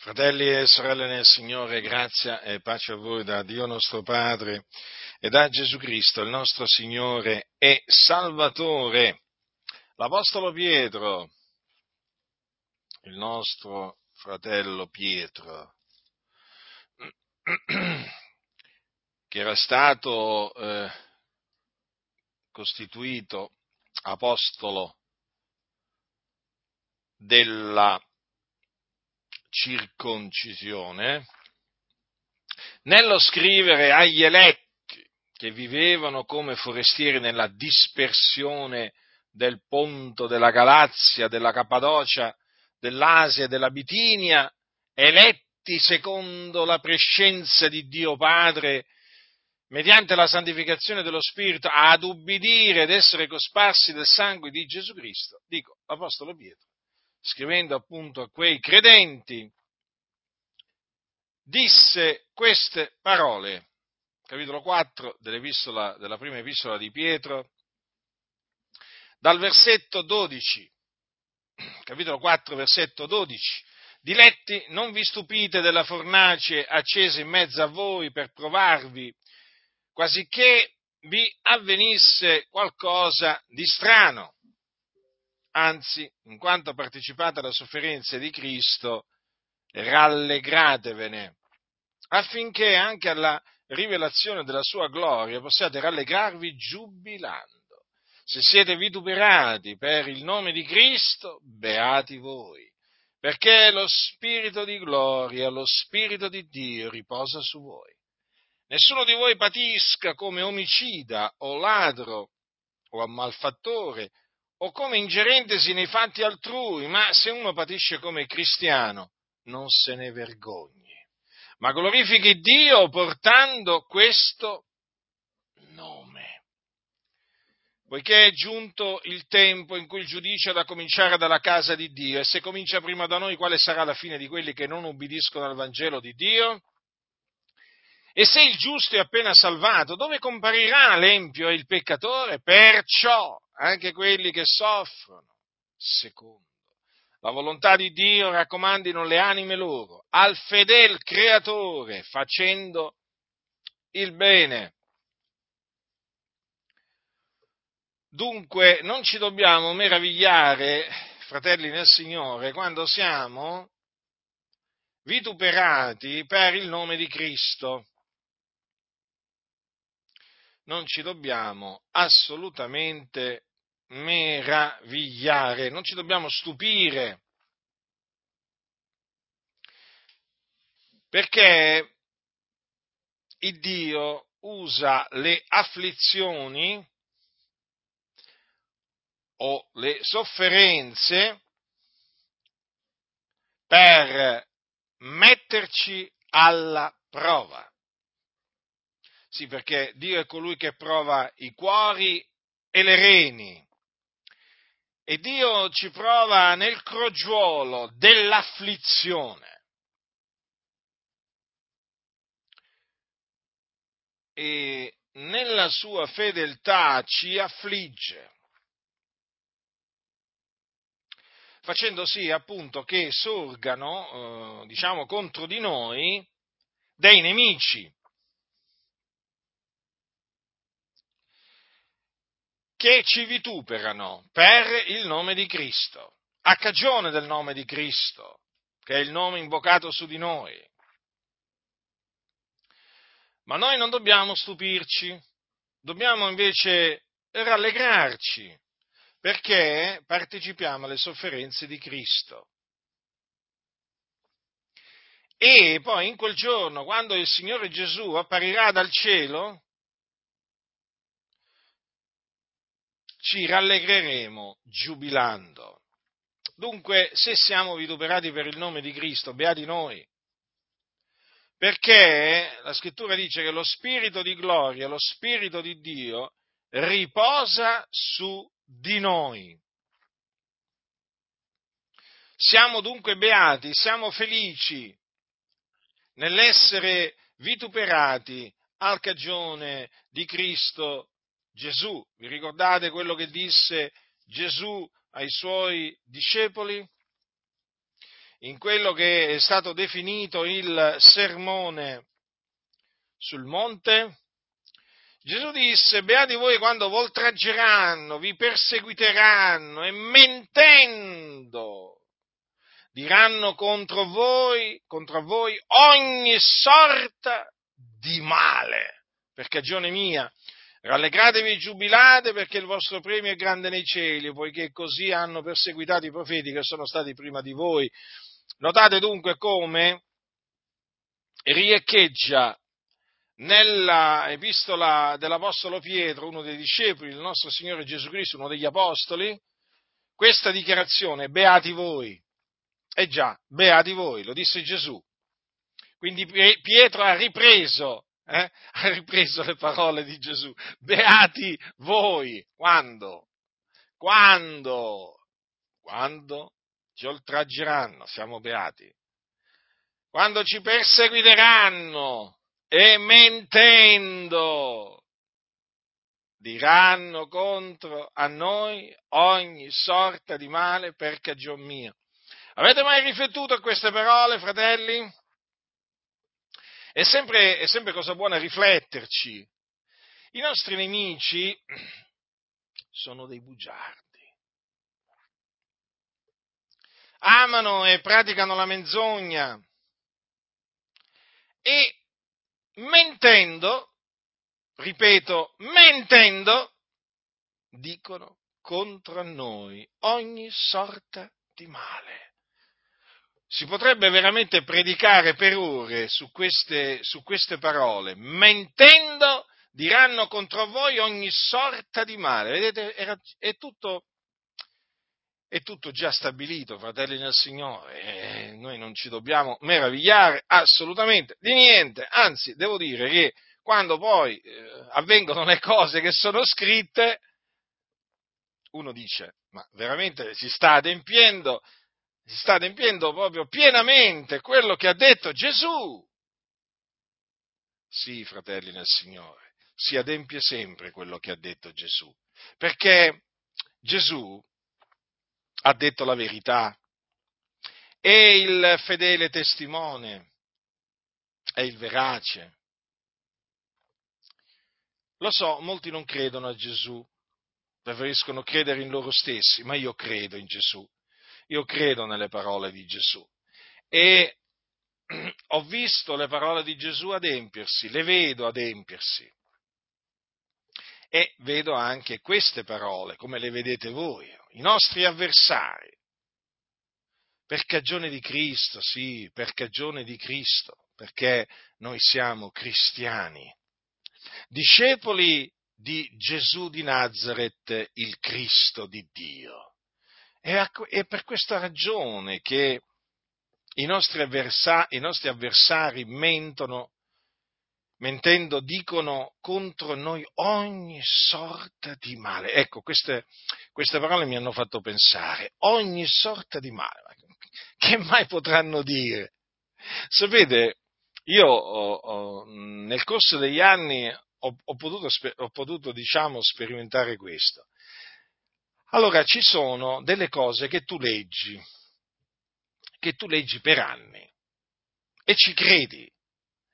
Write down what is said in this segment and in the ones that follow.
Fratelli e sorelle nel Signore, grazia e pace a voi da Dio nostro Padre e da Gesù Cristo, il nostro Signore e Salvatore. L'Apostolo Pietro, il nostro fratello Pietro, che era stato eh, costituito apostolo della circoncisione, nello scrivere agli eletti che vivevano come forestieri nella dispersione del Ponto, della Galazia, della Cappadocia, dell'Asia e della Bitinia, eletti secondo la prescenza di Dio Padre, mediante la santificazione dello Spirito, ad ubbidire ed essere cosparsi del sangue di Gesù Cristo, dico l'Apostolo Pietro, scrivendo appunto a quei credenti, disse queste parole, capitolo 4 della prima epistola di Pietro, dal versetto 12, capitolo 4, versetto 12. Diletti, non vi stupite della fornace accesa in mezzo a voi per provarvi, quasi che vi avvenisse qualcosa di strano. Anzi, in quanto partecipate alle sofferenze di Cristo, rallegratevene, affinché anche alla rivelazione della sua gloria possiate rallegrarvi giubilando. Se siete vituperati per il nome di Cristo, beati voi, perché lo Spirito di gloria, lo Spirito di Dio riposa su voi. Nessuno di voi patisca come omicida o ladro o malfattore o come ingerentesi nei fatti altrui, ma se uno patisce come cristiano, non se ne vergogni, ma glorifichi Dio portando questo nome. Poiché è giunto il tempo in cui il giudice ha da cominciare dalla casa di Dio, e se comincia prima da noi, quale sarà la fine di quelli che non ubbidiscono al Vangelo di Dio? E se il giusto è appena salvato, dove comparirà l'empio e il peccatore? Perciò anche quelli che soffrono, secondo la volontà di Dio, raccomandino le anime loro al fedel creatore, facendo il bene. Dunque non ci dobbiamo meravigliare, fratelli nel Signore, quando siamo vituperati per il nome di Cristo non ci dobbiamo assolutamente meravigliare, non ci dobbiamo stupire, perché il Dio usa le afflizioni o le sofferenze per metterci alla prova. Sì, perché Dio è colui che prova i cuori e le reni. E Dio ci prova nel crogiuolo dell'afflizione. E nella sua fedeltà ci affligge, facendo sì appunto che sorgano, eh, diciamo, contro di noi dei nemici. Che ci vituperano per il nome di Cristo, a cagione del nome di Cristo, che è il nome invocato su di noi. Ma noi non dobbiamo stupirci, dobbiamo invece rallegrarci, perché partecipiamo alle sofferenze di Cristo. E poi in quel giorno, quando il Signore Gesù apparirà dal cielo, ci rallegreremo giubilando. Dunque, se siamo vituperati per il nome di Cristo, beati noi, perché la scrittura dice che lo Spirito di gloria, lo Spirito di Dio riposa su di noi. Siamo dunque beati, siamo felici nell'essere vituperati al cagione di Cristo Gesù. Vi ricordate quello che disse Gesù ai suoi discepoli? in quello che è stato definito il sermone sul monte, Gesù disse, beati voi quando vi oltraggeranno, vi perseguiteranno e mentendo diranno contro voi, contro voi ogni sorta di male, per cagione mia. Rallegratevi e giubilate perché il vostro premio è grande nei cieli, poiché così hanno perseguitato i profeti che sono stati prima di voi. Notate dunque come riecheggia nella epistola dell'Apostolo Pietro, uno dei discepoli del nostro Signore Gesù Cristo, uno degli Apostoli, questa dichiarazione, beati voi. Eh già, beati voi, lo disse Gesù. Quindi Pietro ha ripreso, eh, ha ripreso le parole di Gesù. Beati voi. Quando? Quando? Quando ci oltraggeranno, siamo beati. Quando ci perseguiteranno, e mentendo diranno contro a noi ogni sorta di male per cagion mia. Avete mai riflettuto a queste parole, fratelli? È sempre, è sempre cosa buona rifletterci. I nostri nemici sono dei bugiardi. Amano e praticano la menzogna e mentendo, ripeto, mentendo, dicono contro noi ogni sorta di male. Si potrebbe veramente predicare per ore su queste, su queste parole. Mentendo diranno contro voi ogni sorta di male. Vedete, era, è tutto è tutto già stabilito, fratelli nel Signore, e noi non ci dobbiamo meravigliare assolutamente di niente, anzi devo dire che quando poi eh, avvengono le cose che sono scritte, uno dice, ma veramente si sta adempiendo, si sta adempiendo proprio pienamente quello che ha detto Gesù. Sì, fratelli nel Signore, si adempie sempre quello che ha detto Gesù, perché Gesù ha detto la verità, è il fedele testimone, è il verace. Lo so, molti non credono a Gesù, preferiscono credere in loro stessi, ma io credo in Gesù, io credo nelle parole di Gesù e ho visto le parole di Gesù adempiersi, le vedo adempiersi e vedo anche queste parole, come le vedete voi, i nostri avversari. Per cagione di Cristo, sì, per cagione di Cristo, perché noi siamo cristiani, discepoli di Gesù di Nazareth, il Cristo di Dio. È per questa ragione che i nostri, avversari, mentono mentendo dicono contro noi ogni sorta di male. Ecco, queste, queste parole mi hanno fatto pensare, ogni sorta di male. Che mai potranno dire? Sapete, io ho, ho, nel corso degli anni ho, ho potuto, ho potuto diciamo, sperimentare questo. Allora, ci sono delle cose che tu leggi, che tu leggi per anni e ci credi,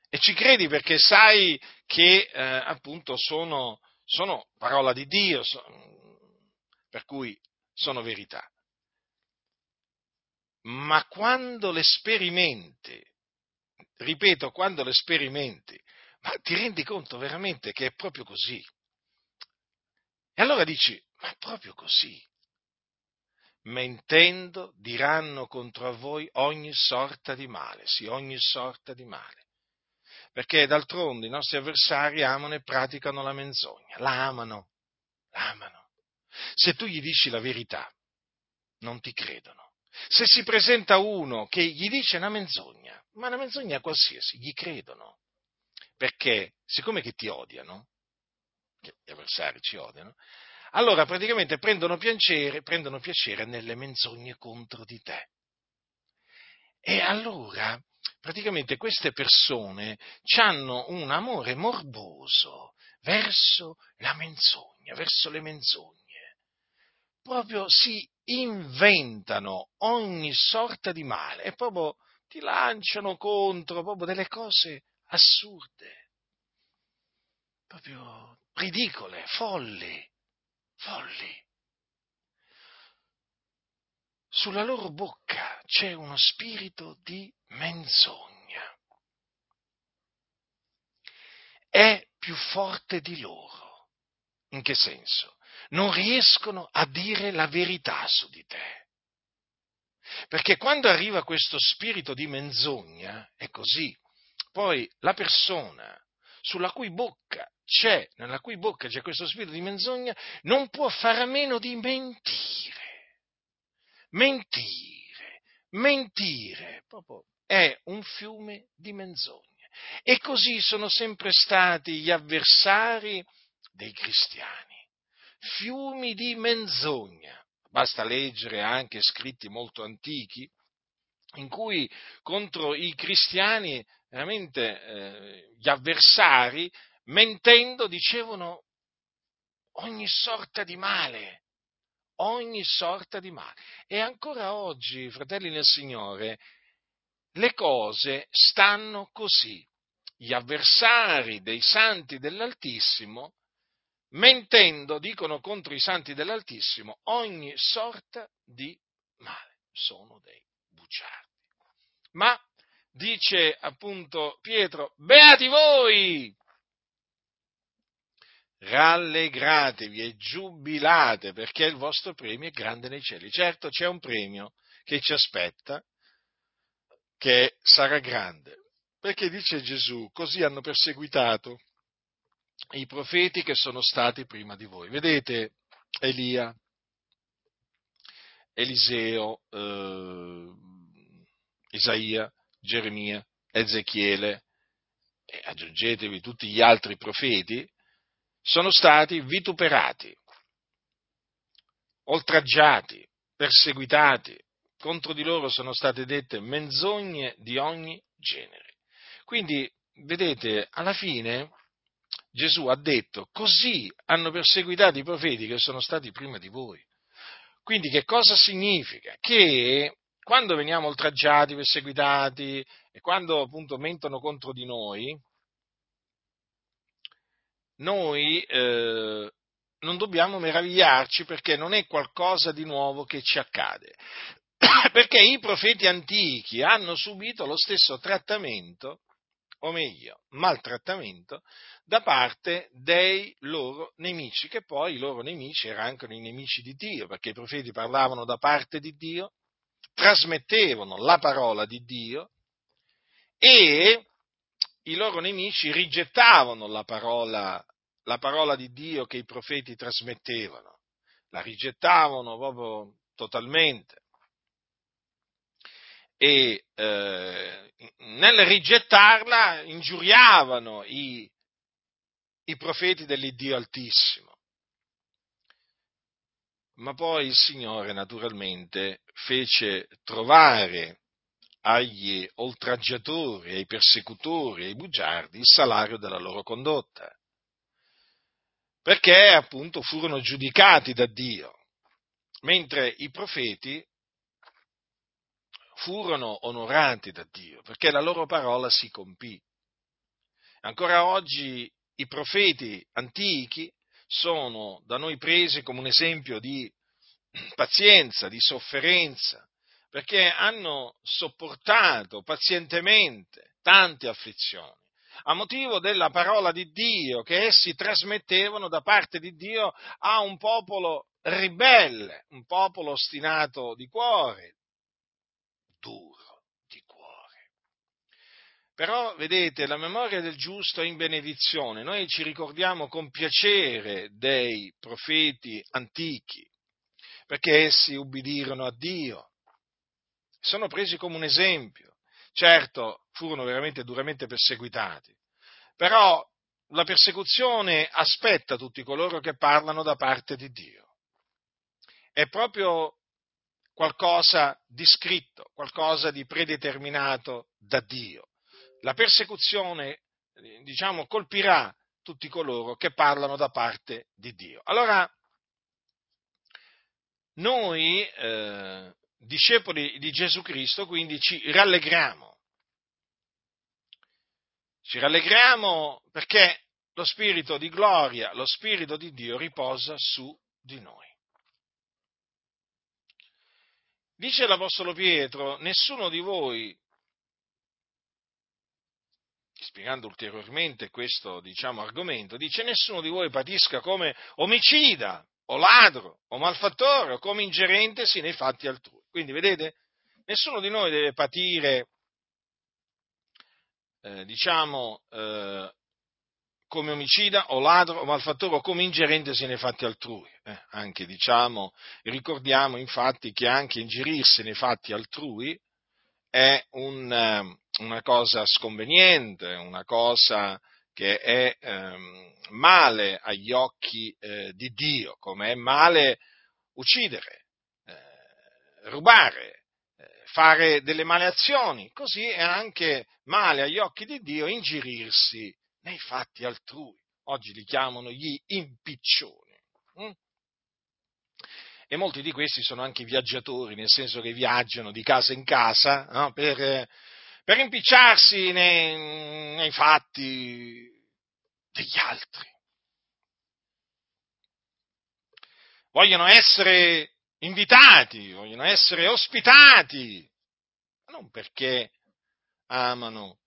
e ci credi perché sai che eh, appunto sono, sono, parola di Dio, so, per cui sono verità. Ma quando le sperimenti, ripeto, quando le sperimenti, ma ti rendi conto veramente che è proprio così. E allora dici, ma proprio così. Mentendo diranno contro voi ogni sorta di male, sì, ogni sorta di male perché d'altronde i nostri avversari amano e praticano la menzogna, la amano, la amano. Se tu gli dici la verità, non ti credono. Se si presenta uno che gli dice una menzogna, ma una menzogna qualsiasi, gli credono. Perché, siccome che ti odiano, gli avversari ci odiano, allora praticamente prendono piacere, prendono piacere nelle menzogne contro di te. E allora praticamente queste persone hanno un amore morboso verso la menzogna, verso le menzogne. Proprio si inventano ogni sorta di male e proprio ti lanciano contro proprio delle cose assurde, proprio ridicole, folli, folli. Sulla loro bocca c'è uno spirito di menzogna. È più forte di loro. In che senso? Non riescono a dire la verità su di te. Perché quando arriva questo spirito di menzogna, è così. Poi la persona sulla cui bocca c'è, nella cui bocca c'è questo spirito di menzogna, non può fare a meno di mentire. Mentire, mentire, proprio è un fiume di menzogne. E così sono sempre stati gli avversari dei cristiani, fiumi di menzogna. Basta leggere anche scritti molto antichi in cui contro i cristiani veramente eh, gli avversari mentendo dicevano ogni sorta di male, ogni sorta di male. E ancora oggi, fratelli nel Signore, le cose stanno così. Gli avversari dei santi dell'Altissimo, mentendo, dicono contro i santi dell'Altissimo ogni sorta di male. Sono dei bugiardi. Ma, dice appunto Pietro, beati voi! rallegratevi e giubilate perché il vostro premio è grande nei cieli. Certo c'è un premio che ci aspetta, che sarà grande, perché dice Gesù, così hanno perseguitato i profeti che sono stati prima di voi. Vedete Elia, Eliseo, eh, Isaia, Geremia, Ezechiele, e aggiungetevi tutti gli altri profeti, sono stati vituperati, oltraggiati, perseguitati, contro di loro sono state dette menzogne di ogni genere. Quindi, vedete, alla fine Gesù ha detto, così hanno perseguitato i profeti che sono stati prima di voi. Quindi che cosa significa? Che quando veniamo oltraggiati, perseguitati e quando appunto mentono contro di noi, noi eh, non dobbiamo meravigliarci perché non è qualcosa di nuovo che ci accade. perché i profeti antichi hanno subito lo stesso trattamento, o meglio, maltrattamento, da parte dei loro nemici, che poi i loro nemici erano anche i nemici di Dio, perché i profeti parlavano da parte di Dio, trasmettevano la parola di Dio e i loro nemici rigettavano la parola, la parola di Dio che i profeti trasmettevano, la rigettavano proprio totalmente. E eh, nel rigettarla ingiuriavano i, i profeti dell'Iddio Altissimo. Ma poi il Signore naturalmente fece trovare agli oltraggiatori, ai persecutori, ai bugiardi il salario della loro condotta, perché appunto furono giudicati da Dio, mentre i profeti furono onorati da Dio, perché la loro parola si compì. Ancora oggi i profeti antichi sono da noi presi come un esempio di pazienza, di sofferenza, perché hanno sopportato pazientemente tante afflizioni a motivo della parola di Dio che essi trasmettevano da parte di Dio a un popolo ribelle, un popolo ostinato di cuore, duro. Però, vedete, la memoria del giusto è in benedizione. Noi ci ricordiamo con piacere dei profeti antichi, perché essi ubbidirono a Dio, sono presi come un esempio. Certo, furono veramente duramente perseguitati, però la persecuzione aspetta tutti coloro che parlano da parte di Dio. È proprio qualcosa di scritto, qualcosa di predeterminato da Dio. La persecuzione, diciamo, colpirà tutti coloro che parlano da parte di Dio. Allora, noi, eh, discepoli di Gesù Cristo, quindi ci rallegriamo. Ci rallegriamo perché lo Spirito di gloria, lo Spirito di Dio riposa su di noi. Dice l'Apostolo Pietro, nessuno di voi, spiegando ulteriormente questo diciamo, argomento, dice nessuno di voi patisca come omicida o ladro o malfattore o come ingerentesi nei fatti altrui. Quindi vedete, nessuno di noi deve patire, eh, diciamo, eh, come omicida o ladro o malfattore o come ingerentesi nei fatti altrui. Eh, anche, diciamo, ricordiamo infatti che anche ingerirsi nei fatti altrui è un, ehm, una cosa sconveniente, una cosa che è ehm, male agli occhi eh, di Dio, come è male uccidere, eh, rubare, eh, fare delle male azioni, così è anche male agli occhi di Dio ingerirsi nei fatti altrui. Oggi li chiamano gli impiccioni. Hm? E molti di questi sono anche viaggiatori, nel senso che viaggiano di casa in casa no? per, per, impicciarsi nei, nei fatti degli altri. Vogliono essere invitati, vogliono essere ospitati, non perché amano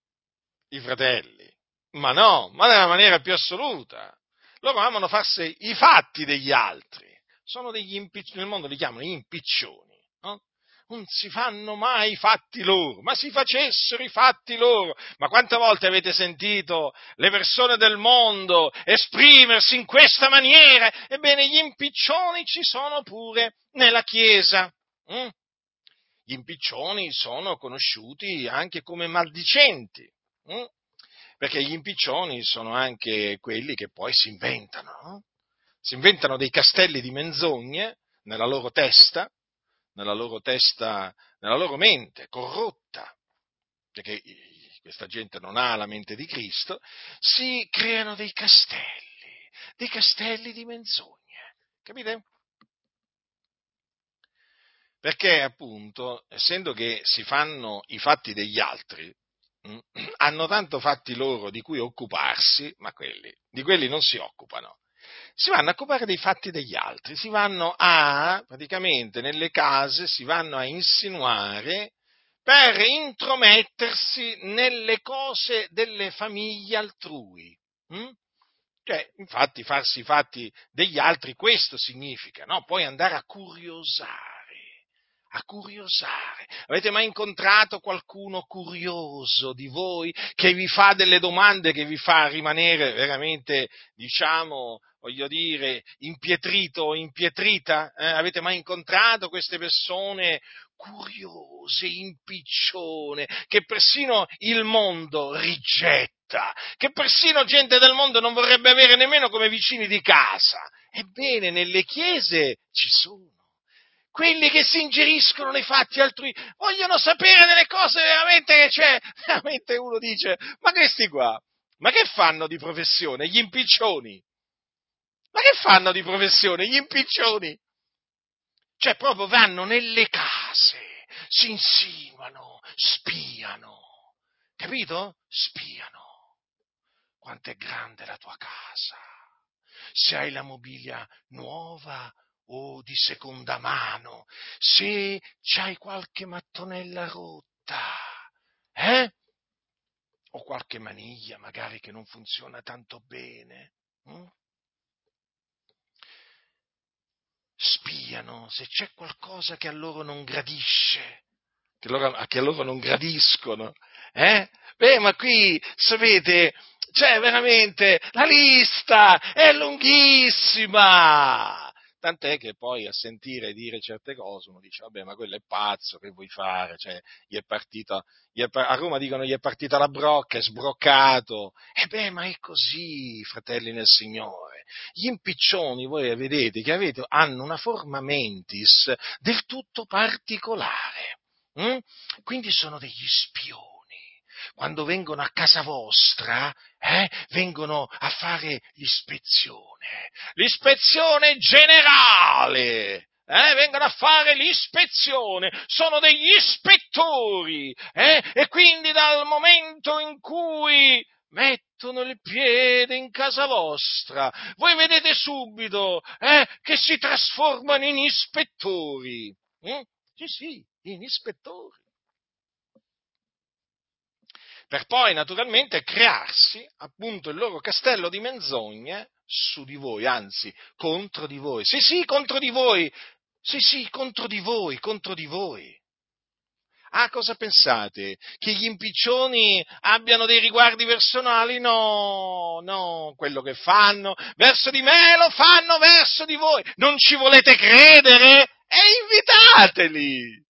i fratelli, ma no, ma nella maniera più assoluta. Loro amano farsi i fatti degli altri. Sono degli impiccioni, nel mondo li chiamano impiccioni. No? Non si fanno mai i fatti loro, ma si facessero i fatti loro. Ma quante volte avete sentito le persone del mondo esprimersi in questa maniera? Ebbene, gli impiccioni ci sono pure nella Chiesa. Hm? Gli impiccioni sono conosciuti anche come maldicenti. Hm? perché gli impiccioni sono anche quelli che poi si inventano, no? si inventano dei castelli di menzogne nella loro testa, nella loro testa, nella loro mente corrotta, perché questa gente non ha la mente di Cristo, si creano dei castelli, dei castelli di menzogne, capite? Perché appunto, essendo che si fanno i fatti degli altri, Mm. hanno tanto fatti loro di cui occuparsi, ma quelli, di quelli non si occupano. Si vanno a occupare dei fatti degli altri, si vanno a, praticamente nelle case, si vanno a insinuare per intromettersi nelle cose delle famiglie altrui. Hm? Cioè, infatti, farsi i fatti degli altri, questo significa, no? Poi andare a curiosare a curiosare. Avete mai incontrato qualcuno curioso di voi che vi fa delle domande che vi fa rimanere veramente, diciamo, voglio dire, impietrito o impietrita? Eh? Avete mai incontrato queste persone curiose, impiccione, che persino il mondo rigetta, che persino gente del mondo non vorrebbe avere nemmeno come vicini di casa? Ebbene, nelle chiese ci sono quelli che si ingeriscono nei fatti altrui, vogliono sapere delle cose veramente che c'è. Veramente uno dice, ma questi qua, ma che fanno di professione? Gli impiccioni. Ma che fanno di professione? Gli impiccioni. Cioè proprio vanno nelle case, si insinuano, spiano. Capito? Spiano. Quanto è grande la tua casa. Se hai la mobilia nuova o di seconda mano, se c'hai qualche mattonella rotta, eh? O qualche maniglia magari che non funziona tanto bene. Hm? Spiano se c'è qualcosa che a loro non gradisce, che, loro, che a loro non gradiscono. Eh? Beh, ma qui, sapete, c'è veramente, la lista è lunghissima tant'è che poi a sentire dire certe cose uno dice, vabbè, ma quello è pazzo, che vuoi fare? Cioè, gli è partita, gli è, a Roma dicono gli è partita la brocca, è sbroccato. E beh, ma è così, fratelli nel Signore. Gli impiccioni, voi vedete, che avete, hanno una forma mentis del tutto particolare. Hm? Quindi sono degli spioni quando vengono a casa vostra, eh, vengono a fare l'ispezione, l'ispezione generale, eh, vengono a fare l'ispezione, sono degli ispettori, eh, e quindi dal momento in cui mettono il piede in casa vostra, voi vedete subito eh, che si trasformano in ispettori. Mm? Sì, sì, in ispettori. Per poi naturalmente crearsi appunto il loro castello di menzogne su di voi, anzi contro di voi. Sì, sì, contro di voi. Sì, sì, contro di voi, contro di voi. Ah, cosa pensate? Che gli impiccioni abbiano dei riguardi personali? No, no, quello che fanno verso di me lo fanno verso di voi. Non ci volete credere? E invitateli!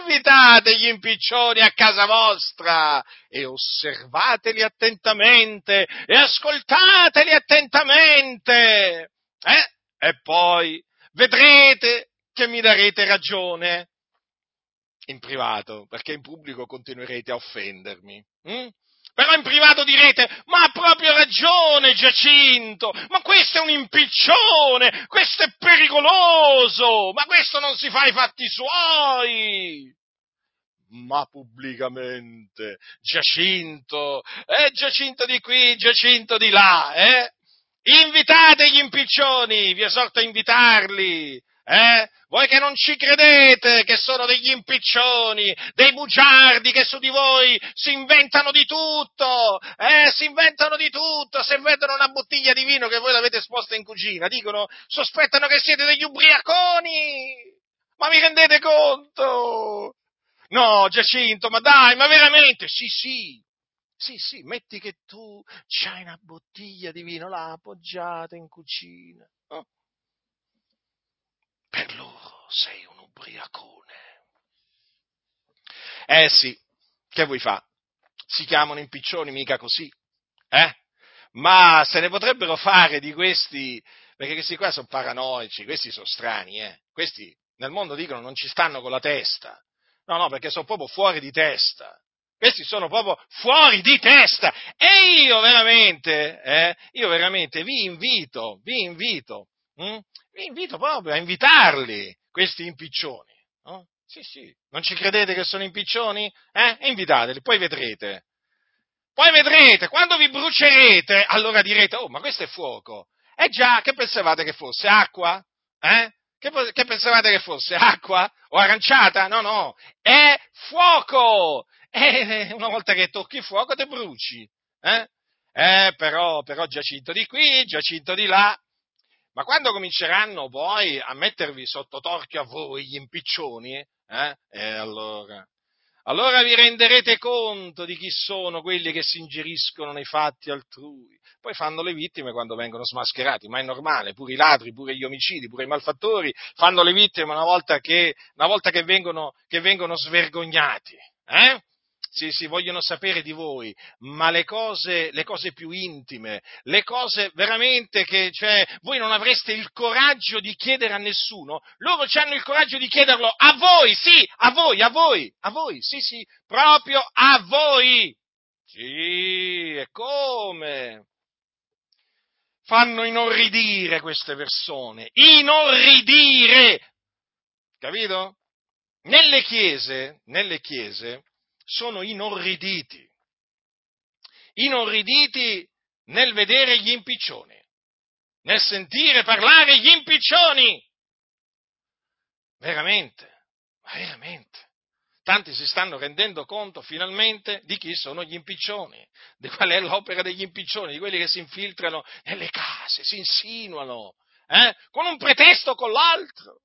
Invitate gli impiccioni a casa vostra e osservateli attentamente e ascoltateli attentamente. Eh? E poi vedrete che mi darete ragione in privato, perché in pubblico continuerete a offendermi. Hm? Però in privato direte, ma ha proprio ragione Giacinto, ma questo è un impiccione, questo è pericoloso, ma questo non si fa i fatti suoi. Ma pubblicamente, Giacinto, eh, Giacinto di qui, Giacinto di là, eh? Invitate gli impiccioni, vi esorto a invitarli, eh? Voi che non ci credete, che sono degli impiccioni, dei bugiardi che su di voi si inventano di tutto, eh? Si inventano di tutto, se vedono una bottiglia di vino che voi l'avete esposta in cucina, dicono, sospettano che siete degli ubriaconi! Ma vi rendete conto? No, Giacinto, ma dai, ma veramente? Sì, sì, sì, sì, metti che tu c'hai una bottiglia di vino là appoggiata in cucina. Oh per loro sei un ubriacone. Eh sì, che vuoi fa? Si chiamano impiccioni mica così, eh? Ma se ne potrebbero fare di questi, perché questi qua sono paranoici, questi sono strani, eh? Questi nel mondo dicono non ci stanno con la testa. No, no, perché sono proprio fuori di testa. Questi sono proprio fuori di testa. E io veramente, eh, io veramente vi invito, vi invito vi invito proprio a invitarli, questi impiccioni. No? Sì, sì, non ci credete che sono impiccioni? Eh? Invitateli, poi vedrete. Poi vedrete, quando vi brucerete, allora direte, oh, ma questo è fuoco. Eh già, che pensavate che fosse? Acqua? Eh? Che, che, pensavate che fosse? Acqua? O aranciata? No, no, è fuoco! E una volta che tocchi fuoco te bruci. Eh? Eh, però, però Giacinto di qui, Giacinto di là, ma quando cominceranno poi a mettervi sotto torchio a voi gli impiccioni, eh, eh, allora, allora vi renderete conto di chi sono quelli che si ingeriscono nei fatti altrui. Poi fanno le vittime quando vengono smascherati, ma è normale, pure i ladri, pure gli omicidi, pure i malfattori fanno le vittime una volta che, una volta che, vengono, che vengono svergognati. Eh? Sì, sì, vogliono sapere di voi, ma le cose, le cose più intime, le cose veramente che, cioè, voi non avreste il coraggio di chiedere a nessuno, loro hanno il coraggio di chiederlo a voi, sì, a voi, a voi, a voi, sì, sì, proprio a voi. Sì, e come? Fanno inorridire queste persone, inorridire, capito? Nelle chiese, nelle chiese, sono inorriditi, inorriditi nel vedere gli impiccioni, nel sentire parlare gli impiccioni. Veramente, veramente. Tanti si stanno rendendo conto finalmente di chi sono gli impiccioni, di qual è l'opera degli impiccioni, di quelli che si infiltrano nelle case, si insinuano, eh, con un pretesto o con l'altro.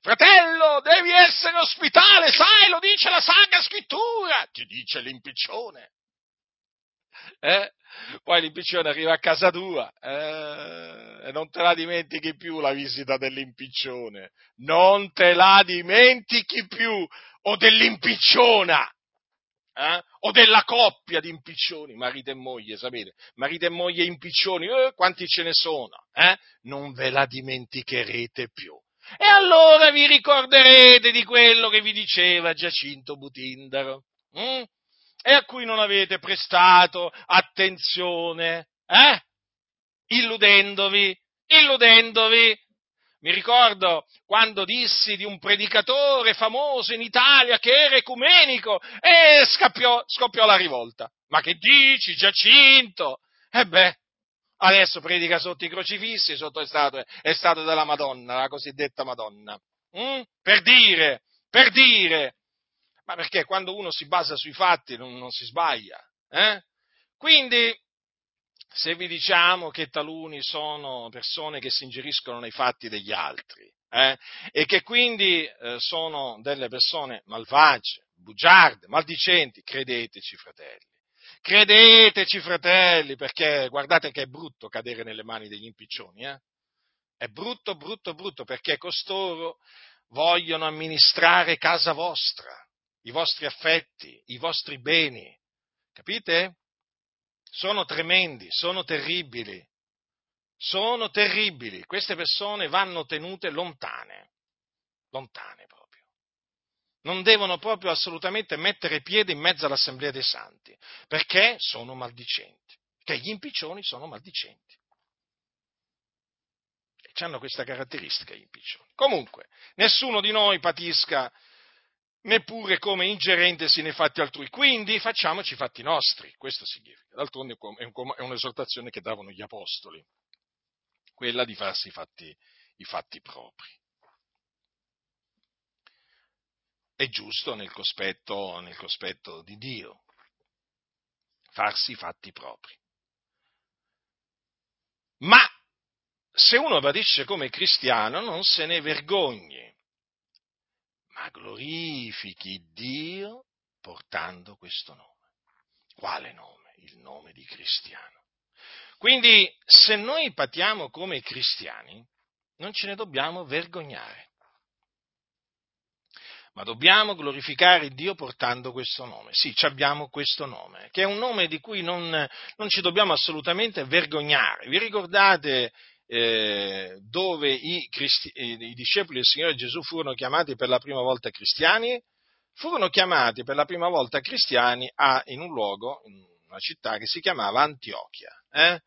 Fratello, devi essere ospitale, sai, lo dice la Sacra Scrittura, ti dice l'impiccione. Eh? Poi l'impiccione arriva a casa tua eh? e non te la dimentichi più la visita dell'impiccione, non te la dimentichi più o dell'impicciona. Eh? o della coppia di impiccioni, marito e moglie, sapete, marito e moglie impiccioni, eh, quanti ce ne sono, eh? non ve la dimenticherete più. E allora vi ricorderete di quello che vi diceva Giacinto Butindaro, hm? e a cui non avete prestato attenzione, eh? illudendovi, illudendovi. mi ricordo quando dissi di un predicatore famoso in Italia che era ecumenico e scappiò, scoppiò la rivolta. Ma che dici, Giacinto? E beh, adesso predica sotto i crocifissi, sotto è stato, è stato della Madonna, la cosiddetta Madonna. Mm? Per dire, per dire. Ma perché quando uno si basa sui fatti non, non si sbaglia. Eh? Quindi, se vi diciamo che taluni sono persone che si ingeriscono nei fatti degli altri eh, e che quindi eh, sono delle persone malvagie, bugiarde, maldicenti, credeteci fratelli. Credeteci fratelli, perché guardate che è brutto cadere nelle mani degli impiccioni, eh? È brutto, brutto, brutto, perché costoro vogliono amministrare casa vostra, i vostri affetti, i vostri beni. Capite? sono tremendi, sono terribili, sono terribili. Queste persone vanno tenute lontane, lontane proprio. Non devono proprio assolutamente mettere piede in mezzo all'assemblea dei santi, perché sono maldicenti, che gli impiccioni sono maldicenti. E hanno questa caratteristica gli impiccioni. Comunque, nessuno di noi patisca neppure come ingerentesi nei fatti altrui. Quindi facciamoci i fatti nostri, questo significa. D'altronde è un'esortazione che davano gli apostoli, quella di farsi fatti, i fatti propri. È giusto nel cospetto, nel cospetto di Dio, farsi i fatti propri. Ma se uno patisce come cristiano non se ne vergogni, ma glorifichi Dio portando questo nome. Quale nome? Il nome di cristiano. Quindi se noi patiamo come cristiani, non ce ne dobbiamo vergognare, ma dobbiamo glorificare Dio portando questo nome. Sì, abbiamo questo nome, che è un nome di cui non, non ci dobbiamo assolutamente vergognare. Vi ricordate eh, dove i, cristi- eh, i, discepoli del Signore Gesù furono chiamati per la prima volta cristiani? Furono chiamati per la prima volta cristiani a, in un luogo, in una città che si chiamava Antiochia. Eh?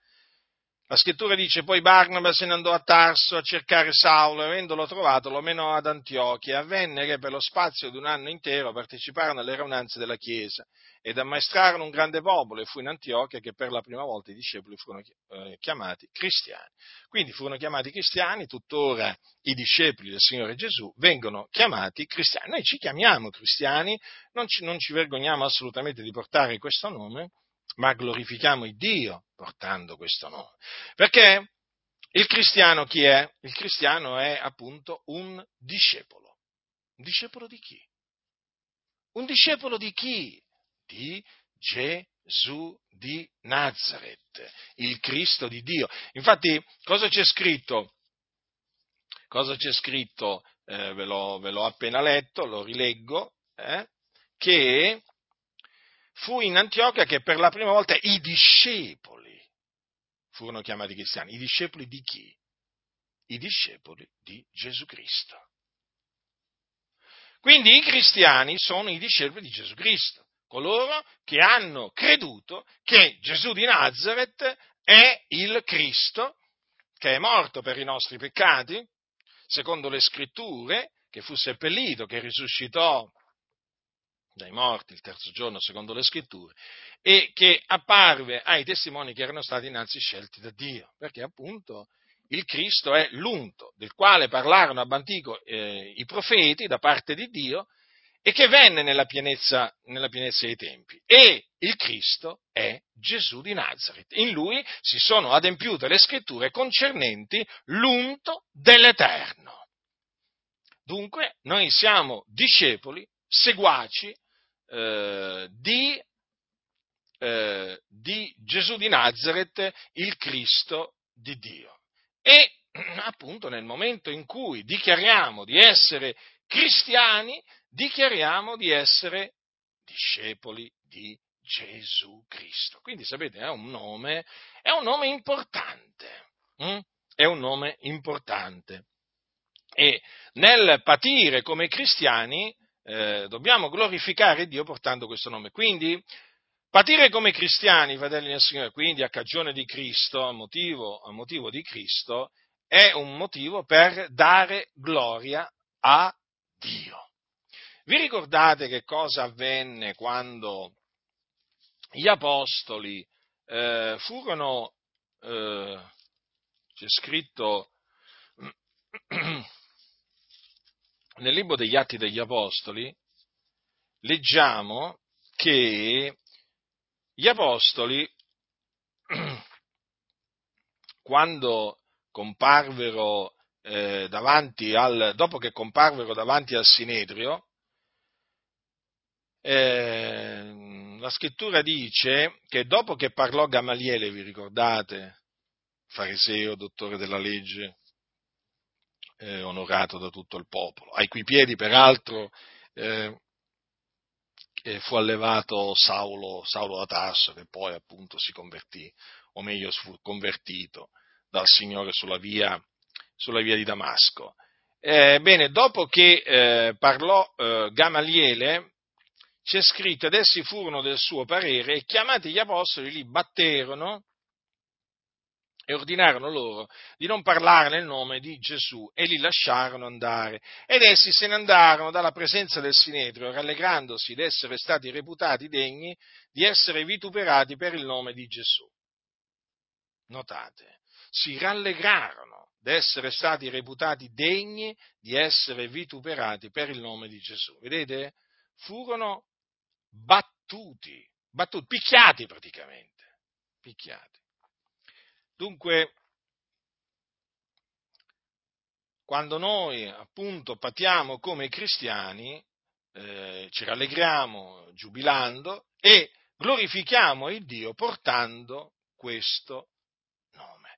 La scrittura dice poi Barnaba se ne andò a Tarso a cercare Saulo e avendolo trovato lo menò ad Antiochia. Avvenne che per lo spazio di un anno intero parteciparono alle raunanze della Chiesa ed ammaestrarono un grande popolo e fu in Antiochia che per la prima volta i discepoli furono eh, chiamati cristiani. Quindi furono chiamati cristiani, tuttora i discepoli del Signore Gesù vengono chiamati cristiani. Noi ci chiamiamo cristiani, non ci, non ci vergogniamo assolutamente di portare questo nome, ma glorifichiamo il Dio portando questo nome. Perché il cristiano chi è? Il cristiano è appunto un discepolo. Un discepolo di chi? Un discepolo di chi? Di Gesù di Nazareth, il Cristo di Dio. Infatti, cosa c'è scritto? Cosa c'è scritto? Eh, ve, l'ho, ve, l'ho, appena letto, lo rileggo, eh, che fu in Antiochia che per la prima volta i discepoli furono chiamati cristiani. I discepoli di chi? I discepoli di Gesù Cristo. Quindi i cristiani sono i discepoli di Gesù Cristo, coloro che hanno creduto che Gesù di Nazareth è il Cristo che è morto per i nostri peccati, secondo le scritture, che fu seppellito, che risuscitò dai morti il terzo giorno secondo le scritture e che apparve ai testimoni che erano stati innanzi scelti da Dio, perché appunto il Cristo è l'unto del quale parlarono ab antico eh, i profeti da parte di Dio e che venne nella pienezza, nella pienezza dei tempi. E il Cristo è Gesù di Nazareth. In lui si sono adempiute le scritture concernenti l'unto dell'Eterno. Dunque noi siamo discepoli seguaci eh, di, eh, di Gesù di Nazareth, il Cristo di Dio. E appunto nel momento in cui dichiariamo di essere cristiani, dichiariamo di essere discepoli di Gesù Cristo. Quindi sapete, è un nome, è un nome importante. Hm? È un nome importante. E nel patire come cristiani eh, dobbiamo glorificare Dio portando questo nome. Quindi, patire come cristiani, fratelli del Signore, quindi a cagione di Cristo, a motivo, a motivo di Cristo, è un motivo per dare gloria a Dio. Vi ricordate che cosa avvenne quando gli apostoli eh, furono, eh, c'è scritto nel libro degli Atti degli Apostoli, leggiamo che gli Apostoli, quando comparvero eh, davanti al, dopo che comparvero davanti al Sinedrio, eh, la scrittura dice che dopo che parlò Gamaliele, vi ricordate, fariseo, dottore della legge, eh, onorato da tutto il popolo, ai cui piedi peraltro eh, fu allevato Saulo, Saulo da Tasso, che poi appunto si convertì, o meglio fu convertito dal Signore sulla via, sulla via di Damasco. Eh, bene, dopo che eh, parlò eh, Gamaliele, c'è scritto, ed essi furono del suo parere, e chiamati gli apostoli li batterono e ordinarono loro di non parlare nel nome di Gesù e li lasciarono andare. Ed essi se ne andarono dalla presenza del Sinedrio, rallegrandosi di essere stati reputati degni di essere vituperati per il nome di Gesù. Notate, si rallegrarono di essere stati reputati degni di essere vituperati per il nome di Gesù. Vedete? Furono battuti, battuti, picchiati praticamente, picchiati. Dunque, quando noi appunto patiamo come cristiani, eh, ci rallegriamo giubilando e glorifichiamo il Dio portando questo nome.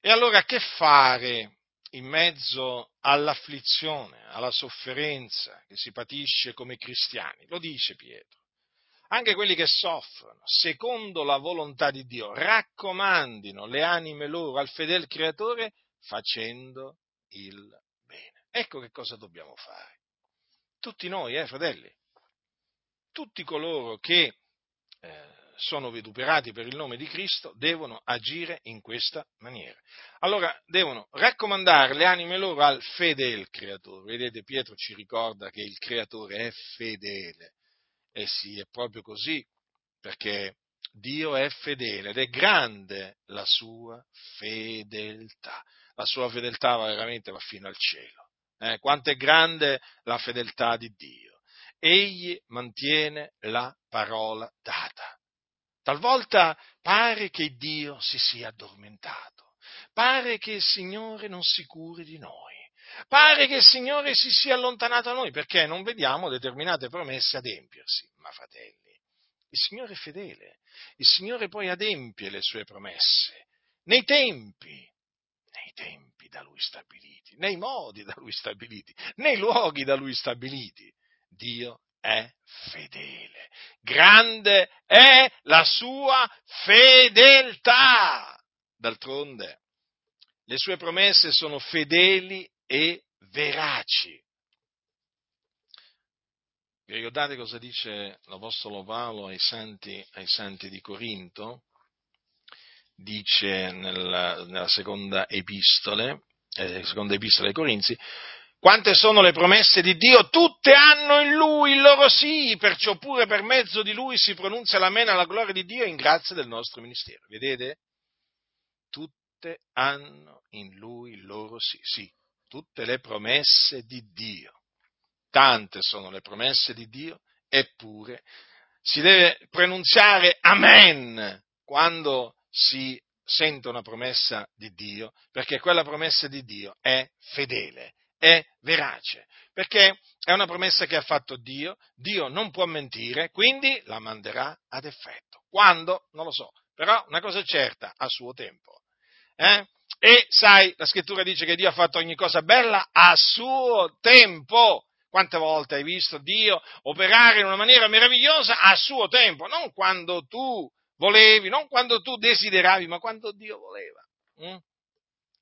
E allora che fare in mezzo all'afflizione, alla sofferenza che si patisce come cristiani? Lo dice Pietro. Anche quelli che soffrono, secondo la volontà di Dio, raccomandino le anime loro al fedel creatore facendo il bene. Ecco che cosa dobbiamo fare. Tutti noi, eh, fratelli, tutti coloro che eh, sono vituperati per il nome di Cristo devono agire in questa maniera. Allora devono raccomandare le anime loro al fedele creatore. Vedete, Pietro ci ricorda che il creatore è fedele. Eh sì, è proprio così, perché Dio è fedele ed è grande la sua fedeltà. La sua fedeltà veramente va fino al cielo. Eh, quanto è grande la fedeltà di Dio. Egli mantiene la parola data. Talvolta pare che Dio si sia addormentato, pare che il Signore non si curi di noi, pare che il Signore si sia allontanato da noi perché non vediamo determinate promesse adempiersi. Ma fratelli, il Signore è fedele, il Signore poi adempie le sue promesse nei tempi, nei tempi da Lui stabiliti, nei modi da Lui stabiliti, nei luoghi da Lui stabiliti. Dio è fedele. Grande è la sua fedeltà. D'altronde, le sue promesse sono fedeli e veraci. Vi ricordate cosa dice l'Apostolo Paolo ai santi, ai santi di Corinto? Dice nella, nella seconda epistole, eh, seconda epistola ai Corinzi, quante sono le promesse di Dio? Tutte hanno in Lui il loro sì, perciò pure per mezzo di Lui si pronuncia l'amen alla gloria di Dio in grazia del nostro ministero. Vedete? Tutte hanno in Lui il loro sì, sì, tutte le promesse di Dio. Tante sono le promesse di Dio, eppure si deve pronunciare amen quando si sente una promessa di Dio, perché quella promessa di Dio è fedele è verace, perché è una promessa che ha fatto Dio, Dio non può mentire, quindi la manderà ad effetto. Quando? Non lo so, però una cosa è certa, a suo tempo. Eh? E sai, la scrittura dice che Dio ha fatto ogni cosa bella a suo tempo. Quante volte hai visto Dio operare in una maniera meravigliosa a suo tempo, non quando tu volevi, non quando tu desideravi, ma quando Dio voleva. Mm?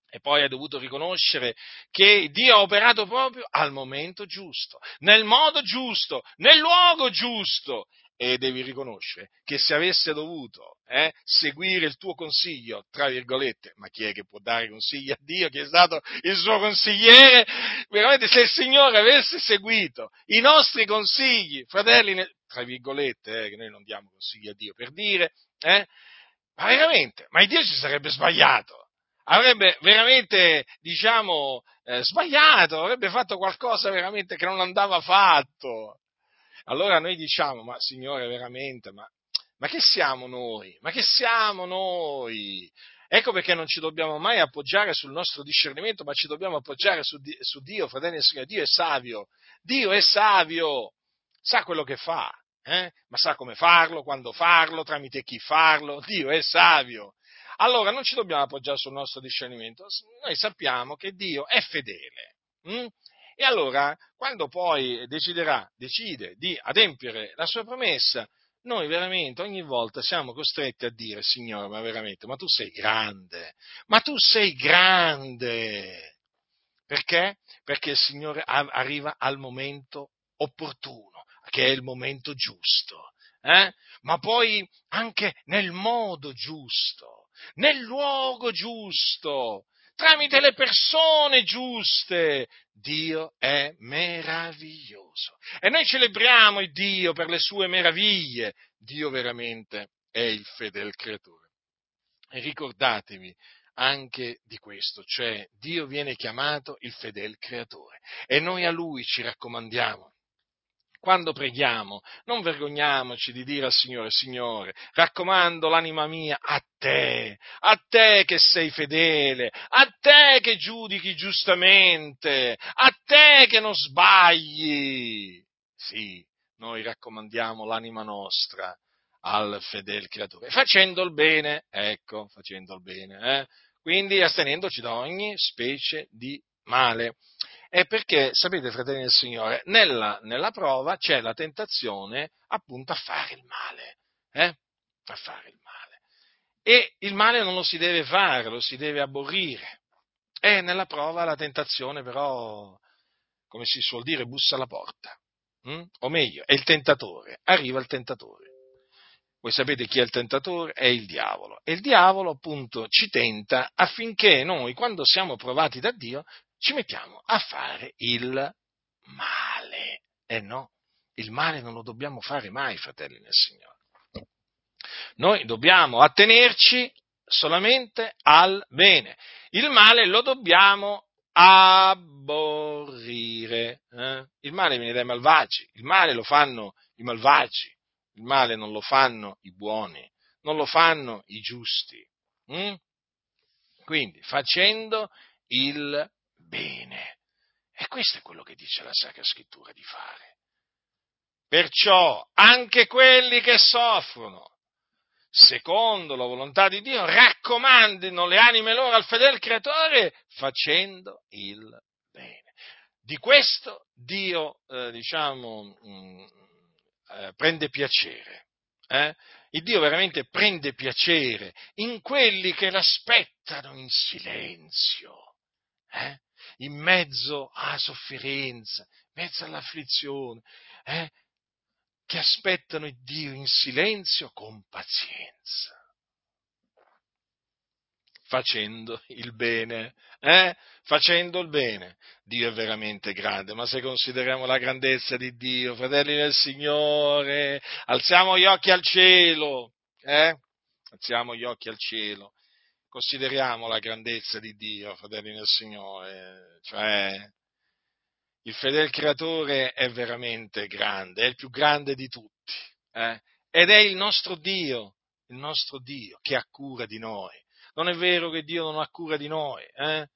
E poi ha dovuto riconoscere che Dio ha operato proprio al momento giusto, nel modo giusto, nel luogo giusto. E devi riconoscere che se avesse dovuto eh, seguire il tuo consiglio, tra virgolette, ma chi è che può dare consigli a Dio, chi è stato il suo consigliere, veramente se il Signore avesse seguito i nostri consigli, fratelli, tra virgolette, eh, che noi non diamo consigli a Dio per dire, eh, ma veramente, ma Dio ci sarebbe sbagliato, avrebbe veramente, diciamo, eh, sbagliato, avrebbe fatto qualcosa veramente che non andava fatto. Allora noi diciamo, ma Signore, veramente, ma, ma che siamo noi? Ma che siamo noi? Ecco perché non ci dobbiamo mai appoggiare sul nostro discernimento, ma ci dobbiamo appoggiare su, su Dio, fratelli e signori. Dio è savio, Dio è savio, sa quello che fa, eh? ma sa come farlo, quando farlo, tramite chi farlo. Dio è savio. Allora non ci dobbiamo appoggiare sul nostro discernimento, noi sappiamo che Dio è fedele. Hm? E allora, quando poi deciderà, decide di adempiere la sua promessa, noi veramente ogni volta siamo costretti a dire, Signore, ma veramente, ma tu sei grande, ma tu sei grande. Perché? Perché il Signore arriva al momento opportuno, che è il momento giusto, eh? ma poi anche nel modo giusto, nel luogo giusto, tramite le persone giuste. Dio è meraviglioso. E noi celebriamo il Dio per le sue meraviglie. Dio veramente è il fedel creatore. E ricordatevi anche di questo, cioè Dio viene chiamato il fedel creatore e noi a Lui ci raccomandiamo quando preghiamo, non vergogniamoci di dire al Signore, Signore, raccomando l'anima mia a te, a te che sei fedele, a te che giudichi giustamente, a te che non sbagli. Sì, noi raccomandiamo l'anima nostra al fedele creatore, facendo il bene, ecco, facendo il bene, eh? quindi astenendoci da ogni specie di male è perché, sapete, fratelli del Signore, nella, nella, prova c'è la tentazione appunto a fare il male, eh? a fare il male. E il male non lo si deve fare, lo si deve aborrire. E nella prova la tentazione però, come si suol dire, bussa alla porta. Hm? O meglio, è il tentatore, arriva il tentatore. Voi sapete chi è il tentatore? È il diavolo. E il diavolo appunto ci tenta affinché noi, quando siamo provati da Dio, ci mettiamo a fare il male. Eh no, il male non lo dobbiamo fare mai, fratelli nel Signore. Noi dobbiamo attenerci solamente al bene. Il male lo dobbiamo aborrire. Eh? Il male viene dai malvagi, il male lo fanno i malvagi, il male non lo fanno i buoni, non lo fanno i giusti. Mm? Quindi facendo il bene. E questo è quello che dice la Sacra Scrittura di fare. Perciò anche quelli che soffrono, secondo la volontà di Dio, raccomandino le anime loro al fedele creatore facendo il bene. Di questo Dio, eh, diciamo, mh, mm, eh, prende piacere. Eh? Il Dio veramente prende piacere in quelli che l'aspettano in silenzio. Eh? In mezzo alla sofferenza, in mezzo all'afflizione, eh, che aspettano il Dio in silenzio con pazienza, facendo il bene, eh? facendo il bene. Dio è veramente grande, ma se consideriamo la grandezza di Dio, fratelli del Signore, alziamo gli occhi al cielo, eh? alziamo gli occhi al cielo consideriamo la grandezza di Dio, fratelli del Signore, cioè il fedele creatore è veramente grande, è il più grande di tutti, eh? ed è il nostro Dio, il nostro Dio che ha cura di noi. Non è vero che Dio non ha cura di noi, eh?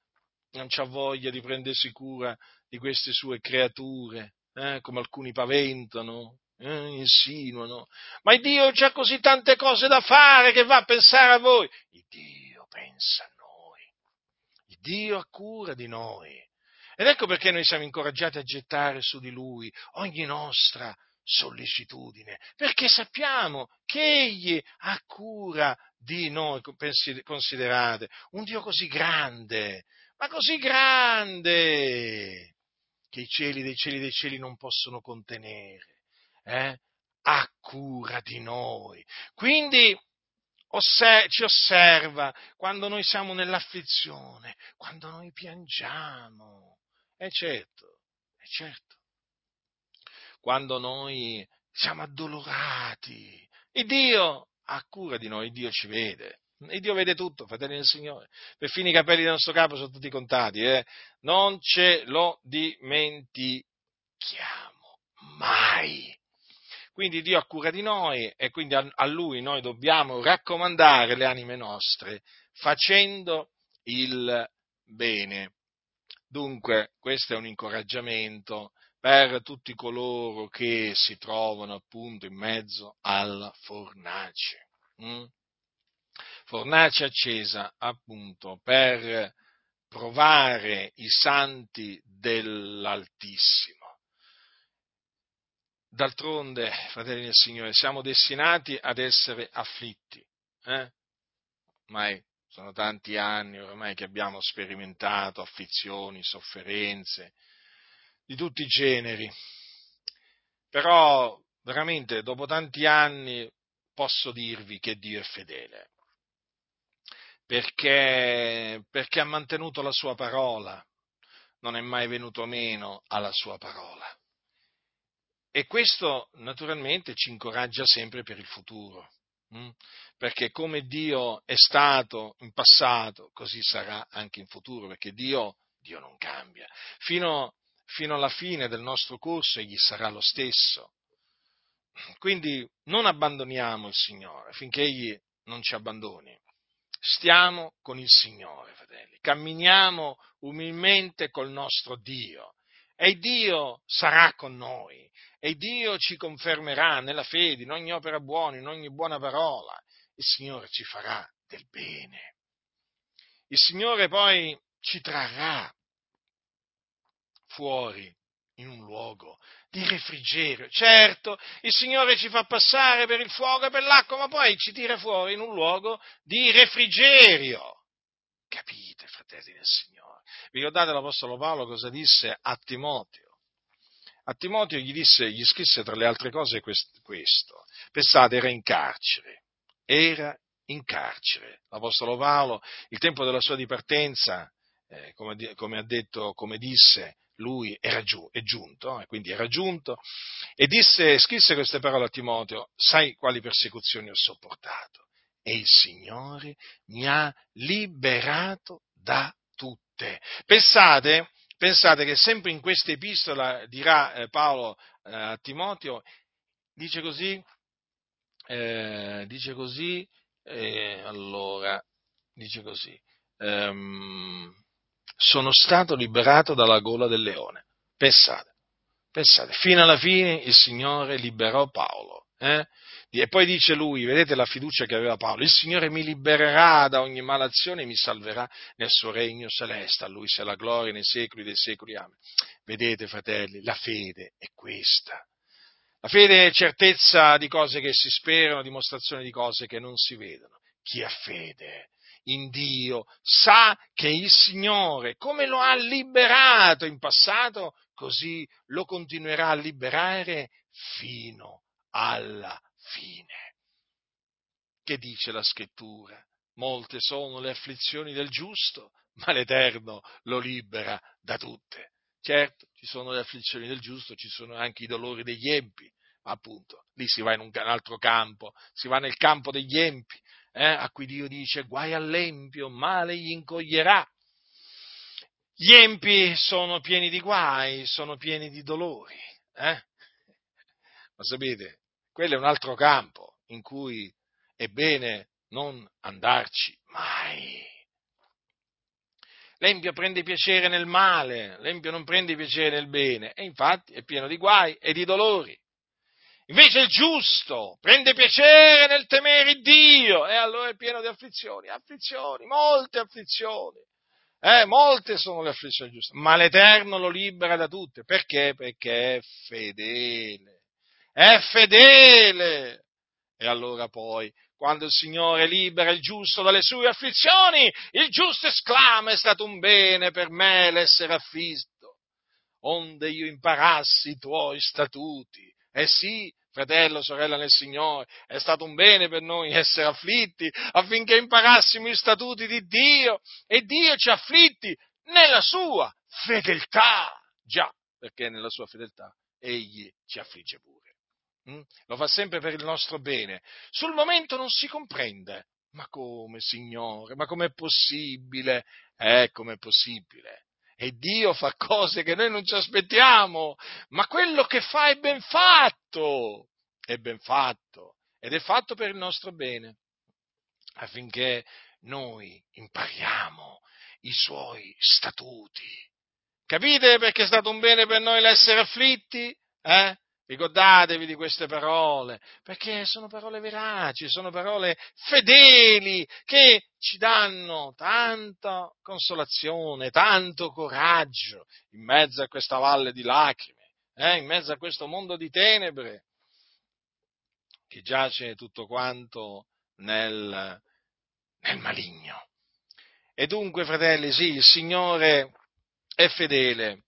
non ha voglia di prendersi cura di queste sue creature, eh? come alcuni paventano, eh? insinuano, ma Dio ha così tante cose da fare che va a pensare a voi. Dio pensa a noi. Il Dio ha cura di noi. Ed ecco perché noi siamo incoraggiati a gettare su di Lui ogni nostra sollecitudine, perché sappiamo che Egli ha cura di noi, considerate, un Dio così grande, ma così grande, che i cieli dei cieli dei cieli non possono contenere. Eh? Ha cura di noi. Quindi ci osserva quando noi siamo nell'afflizione, quando noi piangiamo. E certo, è certo. Quando noi siamo addolorati. Il Dio ha cura di noi, Dio ci vede. E Dio vede tutto, fratelli del Signore. Perfino i capelli del nostro capo sono tutti contati, eh? Non ce lo dimentichiamo mai. Quindi Dio ha cura di noi e quindi a Lui noi dobbiamo raccomandare le anime nostre facendo il bene. Dunque, questo è un incoraggiamento per tutti coloro che si trovano appunto in mezzo alla fornace. Mm? Fornace accesa appunto per provare i santi dell'Altissimo. D'altronde, fratelli del Signore, siamo destinati ad essere afflitti. Eh? Ormai sono tanti anni ormai che abbiamo sperimentato afflizioni, sofferenze di tutti i generi. Però veramente dopo tanti anni posso dirvi che Dio è fedele. Perché, perché ha mantenuto la sua parola, non è mai venuto meno alla sua parola. E questo naturalmente ci incoraggia sempre per il futuro, hm? perché come Dio è stato in passato, così sarà anche in futuro, perché Dio, Dio non cambia. Fino, fino alla fine del nostro corso egli sarà lo stesso. Quindi non abbandoniamo il Signore finché egli non ci abbandoni. Stiamo con il Signore, fratelli, camminiamo umilmente col nostro Dio e Dio sarà con noi e Dio ci confermerà nella fede, in ogni opera buona, in ogni buona parola. Il Signore ci farà del bene. Il Signore poi ci trarrà fuori in un luogo di refrigerio. Certo, il Signore ci fa passare per il fuoco e per l'acqua, ma poi ci tira fuori in un luogo di refrigerio. Capite, fratelli del Signore? Vi ricordate l'Apostolo Paolo cosa disse a Timoteo? A Timoteo gli, disse, gli scrisse tra le altre cose questo. Pensate, era in carcere. Era in carcere. L'Apostolo Paolo, il tempo della sua dipartenza, eh, come, come, ha detto, come disse, lui era giù, è giunto, eh, quindi era giunto, e disse, scrisse queste parole a Timoteo, sai quali persecuzioni ho sopportato? E il Signore mi ha liberato da tutte. Pensate, Pensate che sempre in questa epistola dirà eh, Paolo eh, a Timoteo, dice così, eh, dice così, eh, allora, dice così, ehm, sono stato liberato dalla gola del leone. Pensate, pensate, fino alla fine il Signore liberò Paolo. Eh? E poi dice lui, vedete la fiducia che aveva Paolo, il Signore mi libererà da ogni malazione e mi salverà nel suo regno celeste, a lui sia la gloria nei secoli dei secoli. Amen. Vedete fratelli, la fede è questa. La fede è certezza di cose che si sperano, dimostrazione di cose che non si vedono. Chi ha fede in Dio sa che il Signore, come lo ha liberato in passato, così lo continuerà a liberare fino alla fine. Che dice la scrittura? Molte sono le afflizioni del giusto, ma l'Eterno lo libera da tutte. Certo, ci sono le afflizioni del giusto, ci sono anche i dolori degli empi, ma appunto lì si va in un altro campo, si va nel campo degli empi, eh, a cui Dio dice guai all'empio, male gli incoglierà. Gli empi sono pieni di guai, sono pieni di dolori, eh? ma sapete, quello è un altro campo in cui è bene non andarci mai. L'empio prende piacere nel male, l'empio non prende piacere nel bene e infatti è pieno di guai e di dolori. Invece il giusto prende piacere nel temere Dio e allora è pieno di afflizioni, afflizioni, molte afflizioni. Eh, molte sono le afflizioni giuste, ma l'Eterno lo libera da tutte. Perché? Perché è fedele è fedele. E allora poi, quando il Signore libera il giusto dalle sue afflizioni, il giusto esclama, è stato un bene per me l'essere affitto, onde io imparassi i tuoi statuti. Eh sì, fratello, sorella nel Signore, è stato un bene per noi essere afflitti affinché imparassimo i statuti di Dio e Dio ci afflitti nella sua fedeltà. Già, perché nella sua fedeltà egli ci affligge pure. Mm? Lo fa sempre per il nostro bene. Sul momento non si comprende. Ma come, Signore? Ma com'è possibile? Eh, com'è possibile? E Dio fa cose che noi non ci aspettiamo, ma quello che fa è ben fatto, è ben fatto, ed è fatto per il nostro bene, affinché noi impariamo i suoi statuti. Capite perché è stato un bene per noi l'essere afflitti? Eh? Ricordatevi di queste parole, perché sono parole veraci, sono parole fedeli che ci danno tanta consolazione, tanto coraggio in mezzo a questa valle di lacrime, eh? in mezzo a questo mondo di tenebre che giace tutto quanto nel, nel maligno. E dunque, fratelli, sì, il Signore è fedele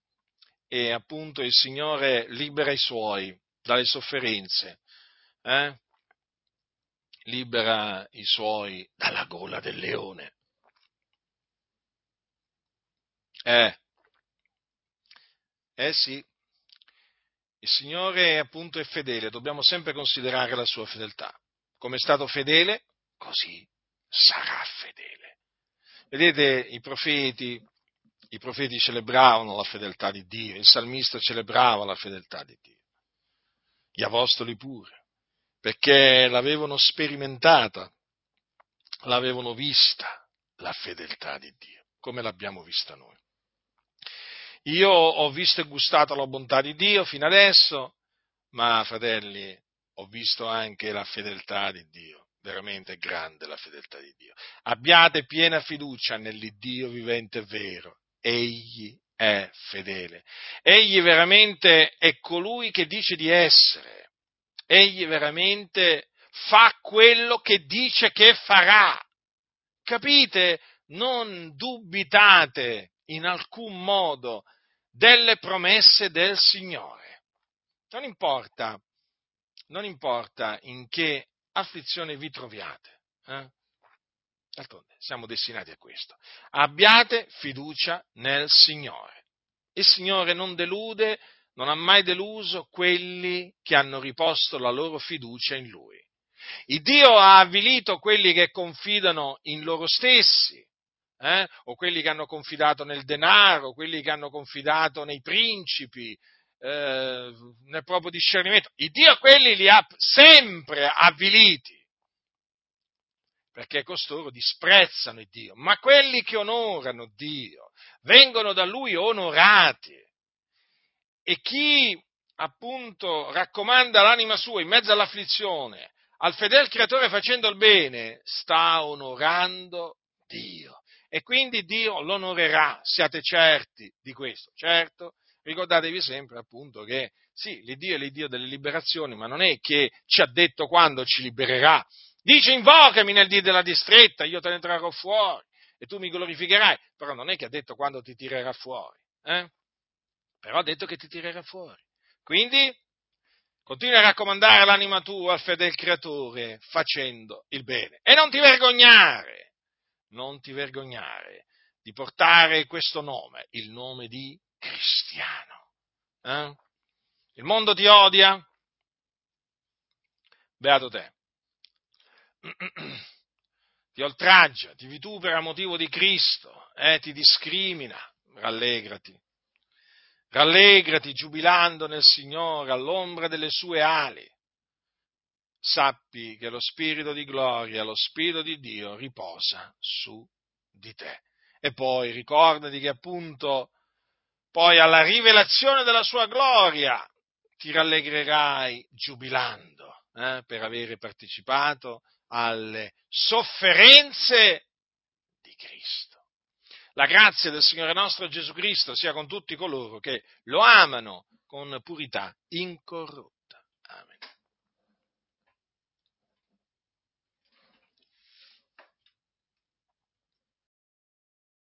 e appunto il Signore libera i suoi dalle sofferenze, eh? libera i suoi dalla gola del leone. Eh, eh sì, il Signore appunto è fedele, dobbiamo sempre considerare la sua fedeltà. Come è stato fedele, così sarà fedele. Vedete, i profeti, i profeti celebravano la fedeltà di Dio, il salmista celebrava la fedeltà di Dio, gli apostoli pure, perché l'avevano sperimentata, l'avevano vista la fedeltà di Dio, come l'abbiamo vista noi. Io ho visto e gustato la bontà di Dio fino adesso, ma fratelli, ho visto anche la fedeltà di Dio veramente grande la fedeltà di Dio. Abbiate piena fiducia nell'Iddio vivente e vero. Egli è fedele. Egli veramente è colui che dice di essere. Egli veramente fa quello che dice che farà. Capite? Non dubitate in alcun modo delle promesse del Signore. Non importa, non importa in che afflizione vi troviate. Eh? D'altronde siamo destinati a questo. Abbiate fiducia nel Signore. Il Signore non delude, non ha mai deluso quelli che hanno riposto la loro fiducia in Lui. Il Dio ha avvilito quelli che confidano in loro stessi, eh? o quelli che hanno confidato nel denaro, quelli che hanno confidato nei principi, eh, nel proprio discernimento. Il Dio quelli li ha sempre avviliti, perché costoro disprezzano il Dio, ma quelli che onorano Dio vengono da Lui onorati. E chi appunto raccomanda l'anima sua in mezzo all'afflizione al fedel creatore facendo il bene, sta onorando Dio. E quindi Dio l'onorerà, siate certi di questo. Certo, ricordatevi sempre appunto che sì, l'Iddio è l'Iddio delle liberazioni, ma non è che ci ha detto quando ci libererà. Dice invocami nel dì della distretta, io te ne trarrò fuori e tu mi glorificherai, però non è che ha detto quando ti tirerà fuori, eh? però ha detto che ti tirerà fuori. Quindi continua a raccomandare l'anima tua al fedel creatore facendo il bene e non ti vergognare, non ti vergognare di portare questo nome, il nome di cristiano. Eh? Il mondo ti odia? Beato te. Ti oltraggia, ti vitupera a motivo di Cristo, eh? ti discrimina. Rallegrati. Rallegrati giubilando nel Signore all'ombra delle sue ali. Sappi che lo Spirito di gloria, lo Spirito di Dio riposa su di te. E poi ricordati che appunto poi alla rivelazione della sua gloria ti rallegrerai giubilando eh, per avere partecipato alle sofferenze di Cristo. La grazia del Signore nostro Gesù Cristo sia con tutti coloro che lo amano con purità incorrotta.